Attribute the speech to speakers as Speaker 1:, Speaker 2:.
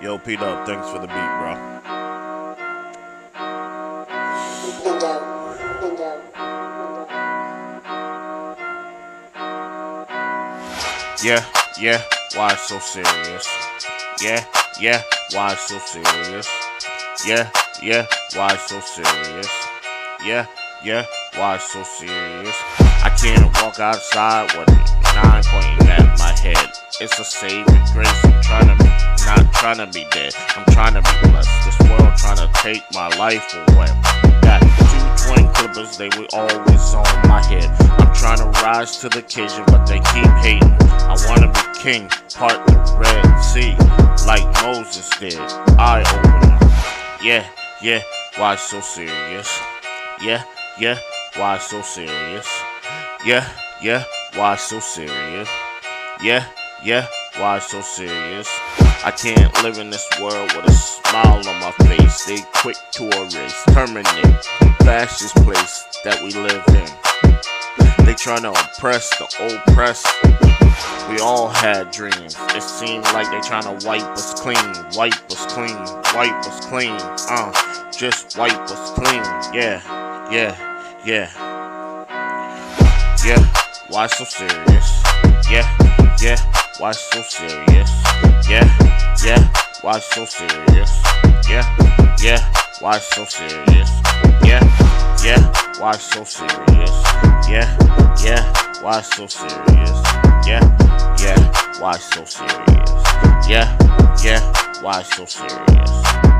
Speaker 1: Yo, P Dub, thanks for the beat, bro. Yeah, yeah, why so serious? Yeah, yeah, why so serious? Yeah, yeah, why so serious? Yeah, yeah, why so serious? I can't walk outside with nine pointing at my head. It's a saving grace. Trying to, not trying to be dead. I'm trying to be blessed. This world trying to take my life away. Got two twin clippers, they were always on my head. I'm trying to rise to the occasion, but they keep hating. I wanna be king, part the Red Sea, like Moses did. I open Yeah, yeah, why so serious? Yeah, yeah, why so serious? Yeah, yeah, why so serious? Yeah, yeah, why so serious? I can't live in this world with a smile on my face. They quick to erase, terminate, the fascist place that we live in. They trying to oppress the oppressed. We all had dreams. It seemed like they trying to wipe us clean, wipe us clean, wipe us clean. Uh, just wipe us clean. Yeah, yeah, yeah. Yeah, why so serious? Yeah, yeah, why so serious? Yeah, yeah, why so serious? Yeah, yeah, why so serious? Yeah, yeah, why so serious? Yeah, yeah, why so serious? Yeah, yeah, why so serious? Yeah, yeah, why so serious?